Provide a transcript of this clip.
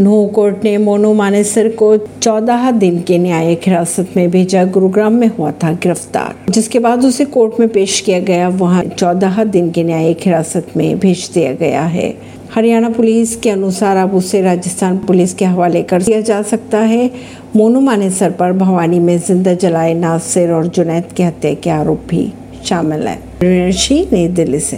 नूह court ने मोनू मानेसर को 14 दिन के न्यायिक हिरासत में भेजा गुरुग्राम में हुआ था गिरफ़्तार। जिसके बाद उसे कोर्ट में पेश किया गया, वहाँ 14 दिन के न्यायिक हिरासत में भेज दिया गया है। हरियाणा पुलिस के अनुसार अब उसे राजस्थान पुलिस के हवाले कर दिया जा सकता है। मोनू मानेसर पर भवानी में ज़िंदा जलाए नासिर और जुनैद की हत्या के आरोप भी शामिल है। नई दिल्ली से।